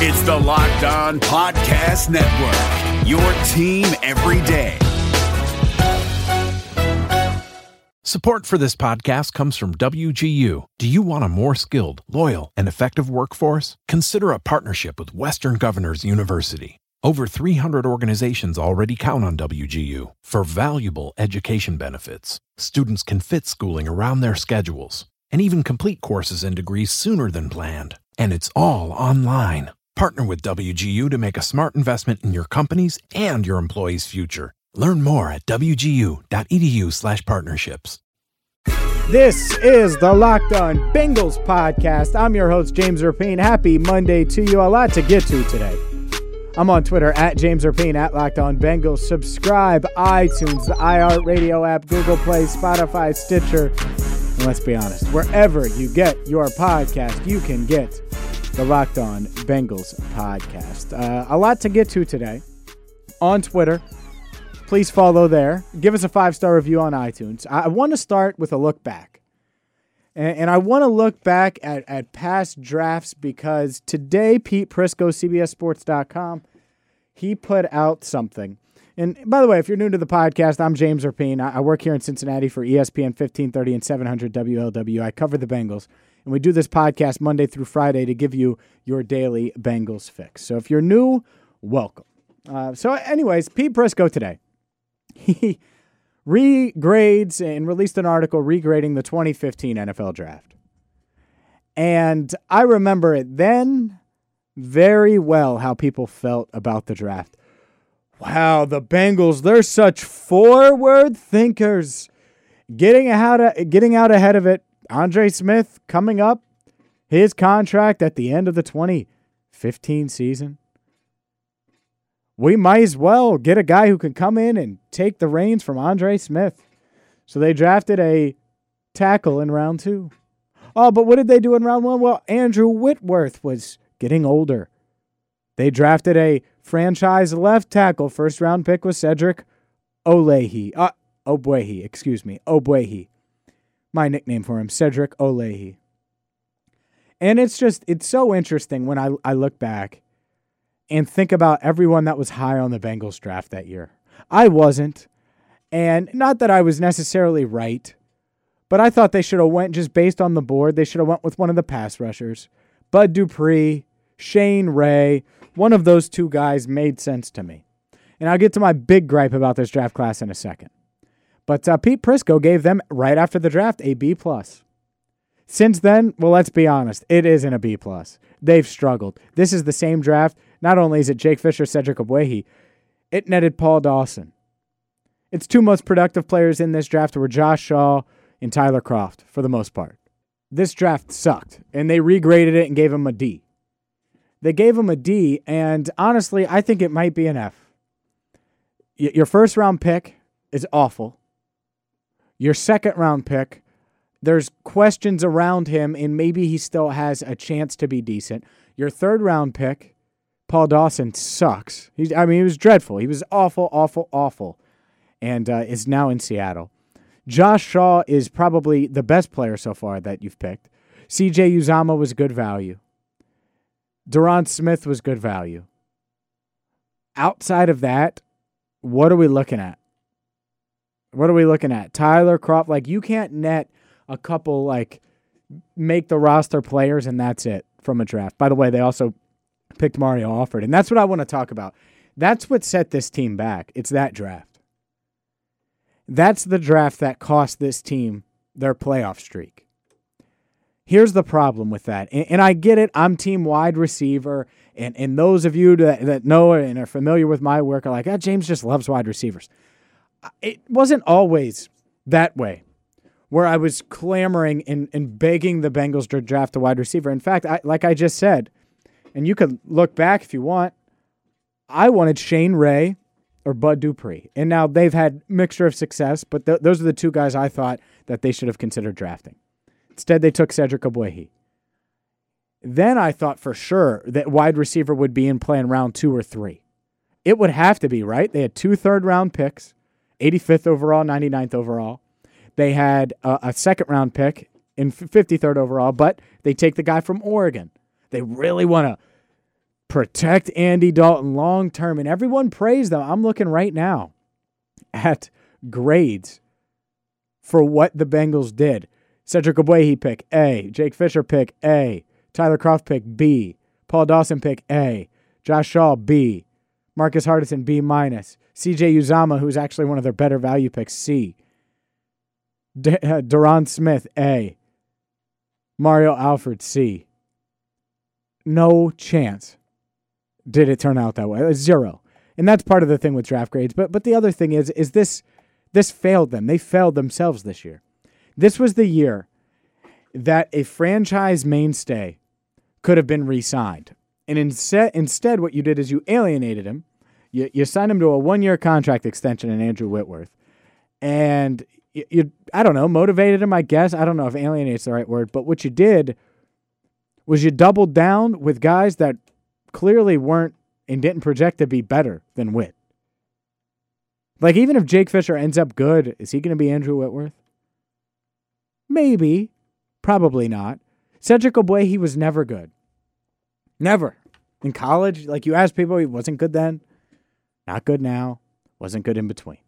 It's the Locked On Podcast Network, your team every day. Support for this podcast comes from WGU. Do you want a more skilled, loyal, and effective workforce? Consider a partnership with Western Governors University. Over 300 organizations already count on WGU for valuable education benefits. Students can fit schooling around their schedules and even complete courses and degrees sooner than planned. And it's all online. Partner with WGU to make a smart investment in your company's and your employees' future. Learn more at wgu.edu/slash partnerships. This is the Locked On Bengals podcast. I'm your host, James Rapien. Happy Monday to you. A lot to get to today. I'm on Twitter at James Rapien at Locked On Bengals. Subscribe, iTunes, the iHeart Radio app, Google Play, Spotify, Stitcher. And let's be honest, wherever you get your podcast, you can get the Locked On Bengals podcast. Uh, a lot to get to today. On Twitter, please follow there. Give us a five star review on iTunes. I, want to start with a look back. And, and I want to look back at, at past drafts because today, Pete Prisco, CBSSports.com, he put out something. And by the way, if you're new to the podcast, I'm James Rapien. I, I work here in Cincinnati for ESPN 1530 and 700 WLW. I cover the Bengals. And we do this podcast Monday through Friday to give you your daily Bengals fix. So if you're new, welcome. Uh, so, anyways, Pete Prisco today he regrades and released an article regrading the 2015 NFL draft. And I remember it then very well how people felt about the draft. Wow, the Bengals, they're such forward thinkers. Getting out, of, getting out ahead of it, Andre Smith coming up, his contract at the end of the 2015 season we might as well get a guy who can come in and take the reins from Andre Smith. So they drafted a tackle in round two. Oh, but what did they do in round one? Well, Andrew Whitworth was getting older. They drafted a franchise left tackle. First round pick was Cedric Olehi. Uh, Ogbuehi, excuse me. Ogbuehi. My nickname for him, Cedric Olehi. And it's just, it's so interesting when I, I look back and think about everyone that was high on the Bengals draft that year. I wasn't. And not that I was necessarily right, but I thought they should have went just based on the board. They should have went with one of the pass rushers. Bud Dupree, Shane Ray, one of those two guys made sense to me. And I'll get to my big gripe about this draft class in a second. But uh, Pete Prisco gave them right after the draft a B plus. Since then, well, let's be honest, it isn't a B plus. They've struggled. This is the same draft not only is it Jake Fisher, Cedric Ogbuehi, it netted Paul Dawson. Its two most productive players in this draft were Josh Shaw and Tyler Kroft, for the most part. This draft sucked, and they regraded it and gave him a D. They gave him a D, and honestly, I think it might be an F. Y- your first round pick is awful. Your second round pick, there's questions around him, and maybe he still has a chance to be decent. Your third round pick, Paul Dawson sucks. He's, I mean, he was dreadful. He was awful, awful, awful, and uh, is now in Seattle. Josh Shaw is probably the best player so far that you've picked. CJ Uzomah was good value. Derron Smith was good value. Outside of that, what are we looking at? What are we looking at? Tyler Kroft, like you can't net a couple like make the roster players and that's it from a draft. By the way, they also picked Mario Alford, and that's what I want to talk about. That's what set this team back. It's that draft. That's the draft that cost this team their playoff streak. Here's the problem with that. And, and I get it. I'm team wide receiver. And, and those of you that, that know and are familiar with my work are like, ah, James just loves wide receivers. It wasn't always that way where I was clamoring and, and begging the Bengals to draft a wide receiver. In fact, I, like I just said, and you could look back if you want, I wanted Shane Ray or Bud Dupree. And now they've had mixture of success, but th- those are the two guys I thought that they should have considered drafting. Instead, they took Cedric Ogbuehi. Then I thought for sure that wide receiver would be in play in round two or three. It would have to be, right? They had two third round picks, 85th overall, 99th overall. They had a, a second round pick in 53rd overall, but they take the guy from Oregon. They really want to protect Andy Dalton long term. And everyone praised them. I'm looking right now at grades for what the Bengals did. Cedric Ogbuehi pick A. Jake Fisher pick A. Tyler Kroft pick B. Paul Dawson pick A. Josh Shaw B. Marcus Hardison B minus. CJ Uzomah, who's actually one of their better value picks, C. De- uh, Smith A. Mario Alford C. No chance did it turn out that way. Zero. And that's part of the thing with draft grades. But but the other thing is is this this failed them. They failed themselves this year. This was the year that a franchise mainstay could have been re-signed. And instead instead what you did is you alienated him. You you signed him to a one-year contract extension in Andrew Whitworth. And you, you I don't know, motivated him, I guess. I don't know if alienate's the right word, but what you did was you doubled down with guys that clearly weren't and didn't project to be better than Witt. Like, even if Jake Fisher ends up good, is he going to be Andrew Whitworth? Maybe. Probably not. Cedric Ogbuehi was never good. Never. In college, like you ask people, he wasn't good then, not good now, wasn't good in between.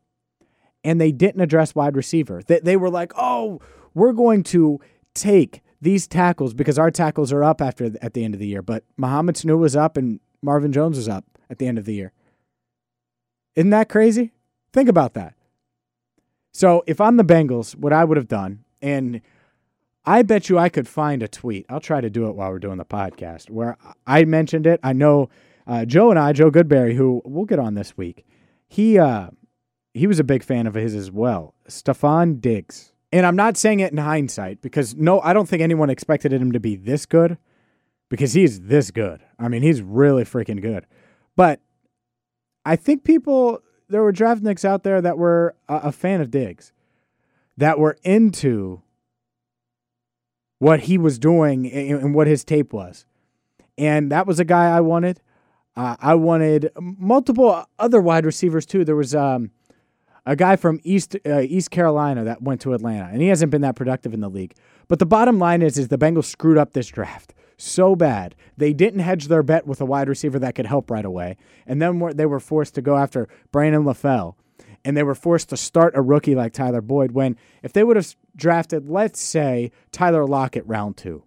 And they didn't address wide receiver. They, they were like, oh, we're going to take these tackles because our tackles are up after at the end of the year. But Mohamed Sanu was up and Marvin Jones was up at the end of the year. Isn't that crazy? Think about that. So if I'm the Bengals, what I would have done, and I bet you I could find a tweet. I'll try to do it while we're doing the podcast where I mentioned it. I know uh, Joe and I, Joe Goodberry, who we'll get on this week. He uh, he was a big fan of his as well. Stefon Diggs. And I'm not saying it in hindsight because no, I don't think anyone expected him to be this good because he's this good. I mean, he's really freaking good. But I think people, there were draftniks out there that were a, a fan of Diggs, that were into what he was doing and what his tape was. And that was a guy I wanted. Uh, I wanted multiple other wide receivers too. There was um, a guy from East uh, East Carolina that went to Atlanta, and he hasn't been that productive in the league. But the bottom line is, is the Bengals screwed up this draft so bad. They didn't hedge their bet with a wide receiver that could help right away, and then they were forced to go after Brandon LaFell, and they were forced to start a rookie like Tyler Boyd. When if they would have drafted, let's say Tyler Lockett round two,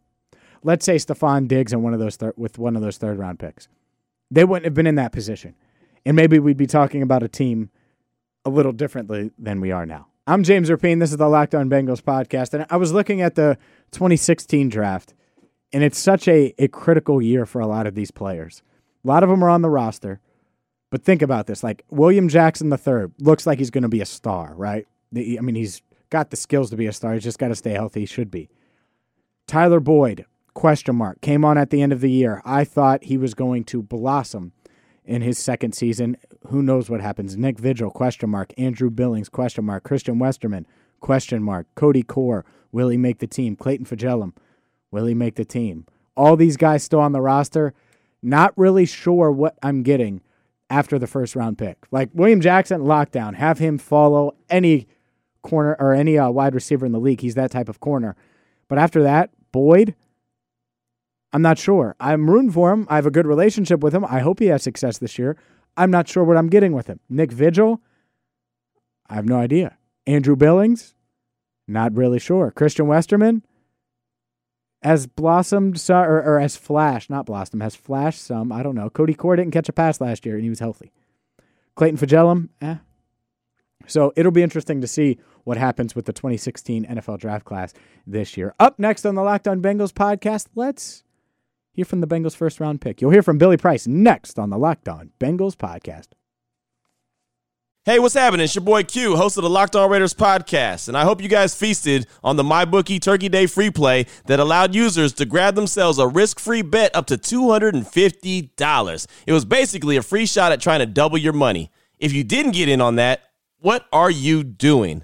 let's say Stefon Diggs and one of those thir- with one of those third round picks, they wouldn't have been in that position, and maybe we'd be talking about a team a little differently than we are now. I'm James Rapien. This is the Locked On Bengals podcast. And I was looking at the 2016 draft, and it's such a, a critical year for a lot of these players. A lot of them are on the roster. But think about this like William Jackson III looks like he's going to be a star, right? I mean, he's got the skills to be a star. He's just got to stay healthy. He should be. Tyler Boyd, question mark, came on at the end of the year. I thought he was going to blossom in his second season. Who knows what happens? Nick Vigil, question mark. Andrew Billings, question mark. Christian Westerman, question mark. Cody Core, will he make the team? Clayton Fejedelem, will he make the team? All these guys still on the roster. Not really sure what I'm getting after the first round pick. Like William Jackson, lockdown. Have him follow any corner or any uh, wide receiver in the league. He's that type of corner. But after that, Boyd, I'm not sure. I'm rooting for him. I have a good relationship with him. I hope he has success this year. I'm not sure what I'm getting with him. Nick Vigil, I have no idea. Andrew Billings, not really sure. Christian Westerman has blossomed or, or has flashed, not blossom, has flashed some. I don't know. Cody Core didn't catch a pass last year and he was healthy. Clayton Fejedelem, eh. So it'll be interesting to see what happens with the 2016 NFL draft class this year. Up next on the Locked On Bengals podcast, let's Hear from the Bengals first round pick. You'll hear from Billy Price next on the Locked On Bengals podcast. Hey, what's happening? It's your boy Q, host of the Locked On Raiders podcast, and I hope you guys feasted on the MyBookie Turkey Day free play that allowed users to grab themselves a risk-free bet up to $250. It was basically a free shot at trying to double your money. If you didn't get in on that, what are you doing?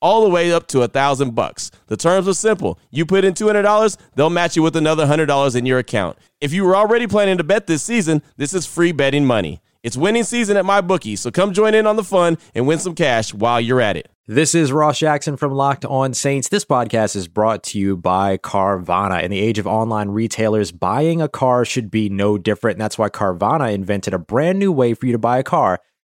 all the way up to a thousand bucks. The terms are simple. You put in two hundred dollars, they'll match you with another hundred dollars in your account. If you were already planning to bet this season, this is free betting money. It's winning season at MyBookie, so come join in on the fun and win some cash while you're at it. This is Ross Jackson from Locked On Saints. This podcast is brought to you by Carvana. In the age of online retailers, buying a car should be no different. And that's why Carvana invented a brand new way for you to buy a car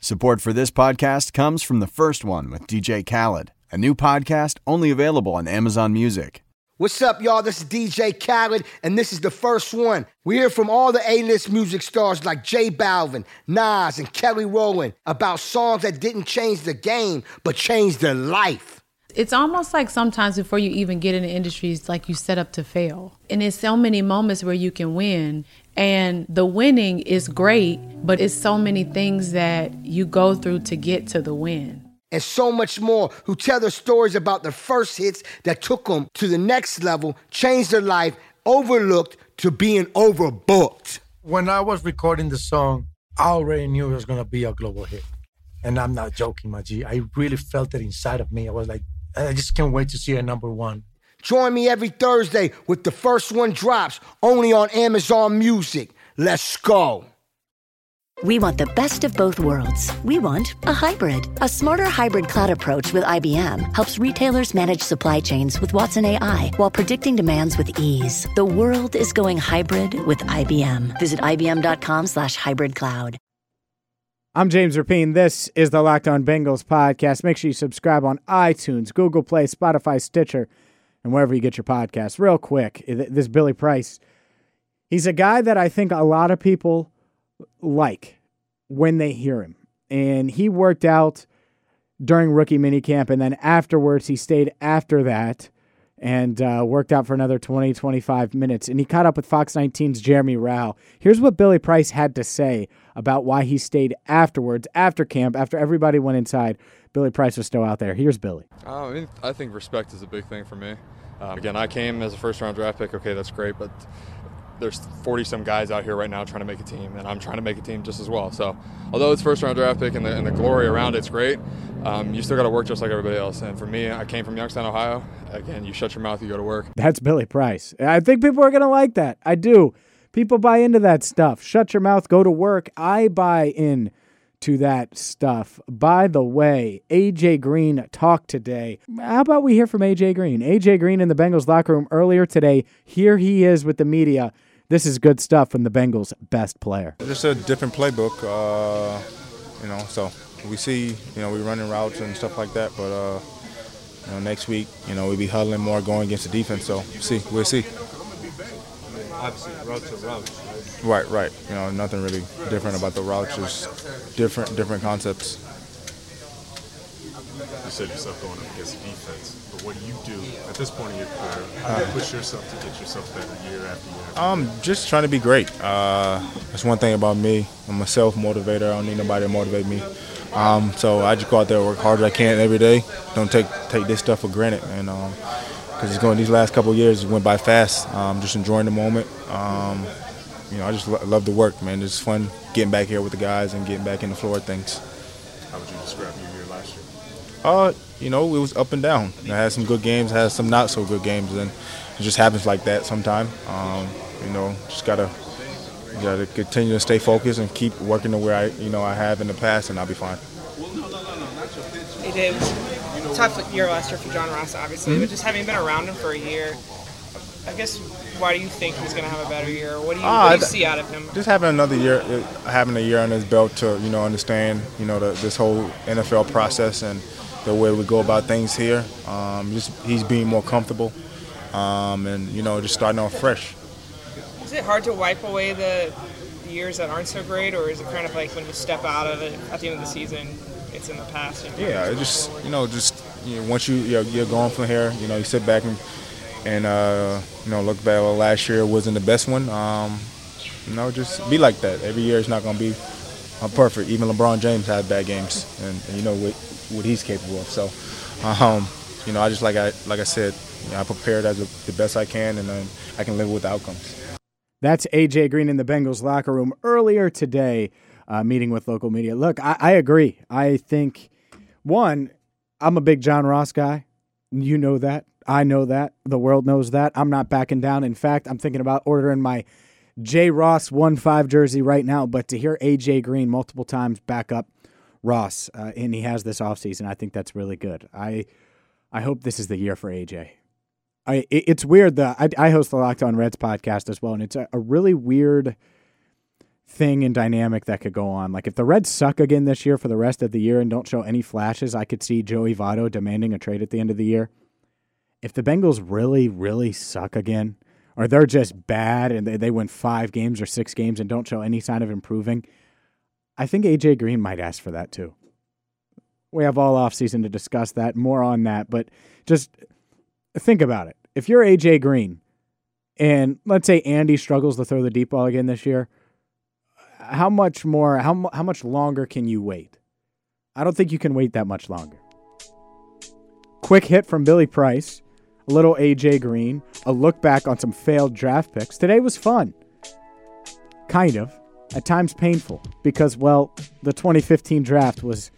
Support for this podcast comes from the first one with DJ Khaled, a new podcast only available on Amazon Music. What's up, y'all? This is DJ Khaled, and this is the first one. We hear from all the A-list music stars like J Balvin, Nas, and Kelly Rowland about songs that didn't change the game, but changed their life. It's almost like sometimes before you even get in the industry, it's like you set up to fail. And it's so many moments where you can win. And the winning is great, but it's so many things that you go through to get to the win. And so much more who tell their stories about the first hits that took them to the next level, changed their life, overlooked to being overbooked. When I was recording the song, I already knew it was going to be a global hit. And I'm not joking, my G. I really felt it inside of me. I was like, I just can't wait to see a number one. Join me every Thursday with the first one drops only on Amazon Music. Let's go. We want the best of both worlds. We want a hybrid. A smarter hybrid cloud approach with IBM helps retailers manage supply chains with Watson AI while predicting demands with ease. The world is going hybrid with IBM. Visit IBM.com slash hybrid cloud. I'm James Rapien. This is the Locked On Bengals podcast. Make sure you subscribe on iTunes, Google Play, Spotify, Stitcher, and wherever you get your podcasts. Real quick, this Billy Price, he's a guy that I think a lot of people like when they hear him. And he worked out during rookie minicamp, and then afterwards, he stayed after that and uh, worked out for another 20, 25 minutes. And he caught up with Fox 19's Jeremy Rauch. Here's what Billy Price had to say about why he stayed afterwards, after camp, after everybody went inside. Billy Price was still out there. Here's Billy. Uh, I mean, I think respect is a big thing for me. Um, again, I came as a first round draft pick. Okay, that's great, but there's 40 some guys out here right now trying to make a team, and I'm trying to make a team just as well. So, although it's first round draft pick and the, and the glory around it's great, um, you still got to work just like everybody else. And for me, I came from Youngstown, Ohio. Again, you shut your mouth, you go to work. That's Billy Price. I think people are going to like that. I do. People buy into that stuff. Shut your mouth, go to work. I buy in to that stuff. By the way, AJ Green talked today. How about we hear from AJ Green? AJ Green in the Bengals locker room earlier today. Here he is with the media. This is good stuff from the Bengals' best player. Just a different playbook, uh, you know. So we see, you know, we running routes and stuff like that. But uh, you know, next week, you know, we'll be huddling more, going against the defense. So see, we'll see. Obviously, routes are routes. Right, right. You know, nothing really different about the routes. Just different, different concepts. You said yourself going up against the defense, but what do you do at this point in your career? How do you push yourself to get yourself better year after year? Um, just trying to be great. Uh, that's one thing about me. I'm a self motivator. I don't need nobody to motivate me. Um, so I just go out there, work hard as I can every day. Don't take take this stuff for granted, and um, because it's going these last couple years went by fast. Um, just enjoying the moment. Um, you know, I just lo- love the work, man. It's fun getting back here with the guys and getting back in the floor of things. How would you describe your year last year? Uh, you know, it was up and down. I had some good games, had some not so good games, and it just happens like that sometimes. Um, you know, just gotta gotta continue to stay focused and keep working the way I, you know, I have in the past, and I'll be fine. It a tough year last year for John Ross, obviously, Mhm. but just having been around him for a year, I guess why do you think he's going to have a better year? What do you, Ah, what do you see out of him? Just having another year, uh, having a year on his belt to, you know, understand, you know, the, this whole NFL process and the way we go about things here. Um, just he's being more comfortable, um, and you know, just starting off fresh. Is it hard to wipe away the the years that aren't so great, or is it kind of like when you step out of it at the end of the season, it's in the past? and- Yeah, it just you know, just you know, once you you're, you're going from here, you know, you sit back and and uh, you know look back. Well, last year wasn't the best one. Um, you know, just be like that. Every year is not going to be uh, perfect. Even LeBron James had bad games, and, and you know what what he's capable of. So, um, you know, I just like I like I said, you know, I prepared as a, the best I can, and then I can live with the outcomes. That's AJ Green in the Bengals locker room earlier today, uh, meeting with local media. Look, I, I agree. I think, one, I'm a big John Ross guy. You know that. I know that. The world knows that. I'm not backing down. In fact, I'm thinking about ordering my J. Ross 1 5 jersey right now. But to hear AJ Green multiple times back up Ross, uh, and he has this offseason, I think that's really good. I, I hope this is the year for AJ. I it, it's weird that I, I host the Locked On Reds podcast as well, and it's a, a really weird thing and dynamic that could go on. Like if the Reds suck again this year for the rest of the year and don't show any flashes, I could see Joey Votto demanding a trade at the end of the year. If the Bengals really, really suck again, or they're just bad and they, they win five games or six games and don't show any sign of improving, I think AJ Green might ask for that too. We have all offseason to discuss that, more on that, but just think about it. If you're AJ Green and let's say Andy struggles to throw the deep ball again this year, how much more how how much longer can you wait? I don't think you can wait that much longer. Quick hit from Billy Price, little AJ Green, a look back on some failed draft picks. Today was fun. Kind of. At times painful because well, the 2015 draft was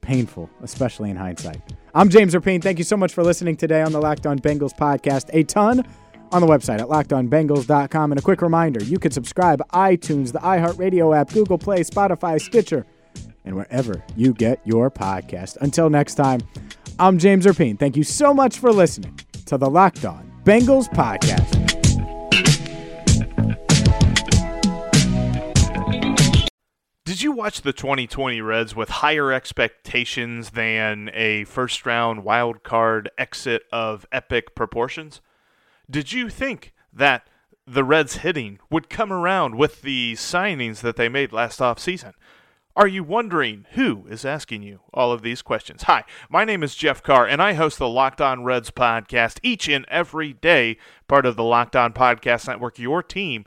painful, especially in hindsight. I'm James Rapien. Thank you so much for listening today on the Locked On Bengals podcast. A ton on the website at lockedonbengals.com. And a quick reminder you can subscribe iTunes, the iHeartRadio app, Google Play, Spotify, Stitcher, and wherever you get your podcast. Until next time, I'm James Rapien. Thank you so much for listening to the Locked On Bengals podcast. Did you watch the 2020 Reds with higher expectations than a first round wild card exit of epic proportions? Did you think that the Reds hitting would come around with the signings that they made last offseason? Are you wondering who is asking you all of these questions? Hi, my name is Jeff Carr, and I host the Locked On Reds podcast each and every day, part of the Locked On Podcast Network, your team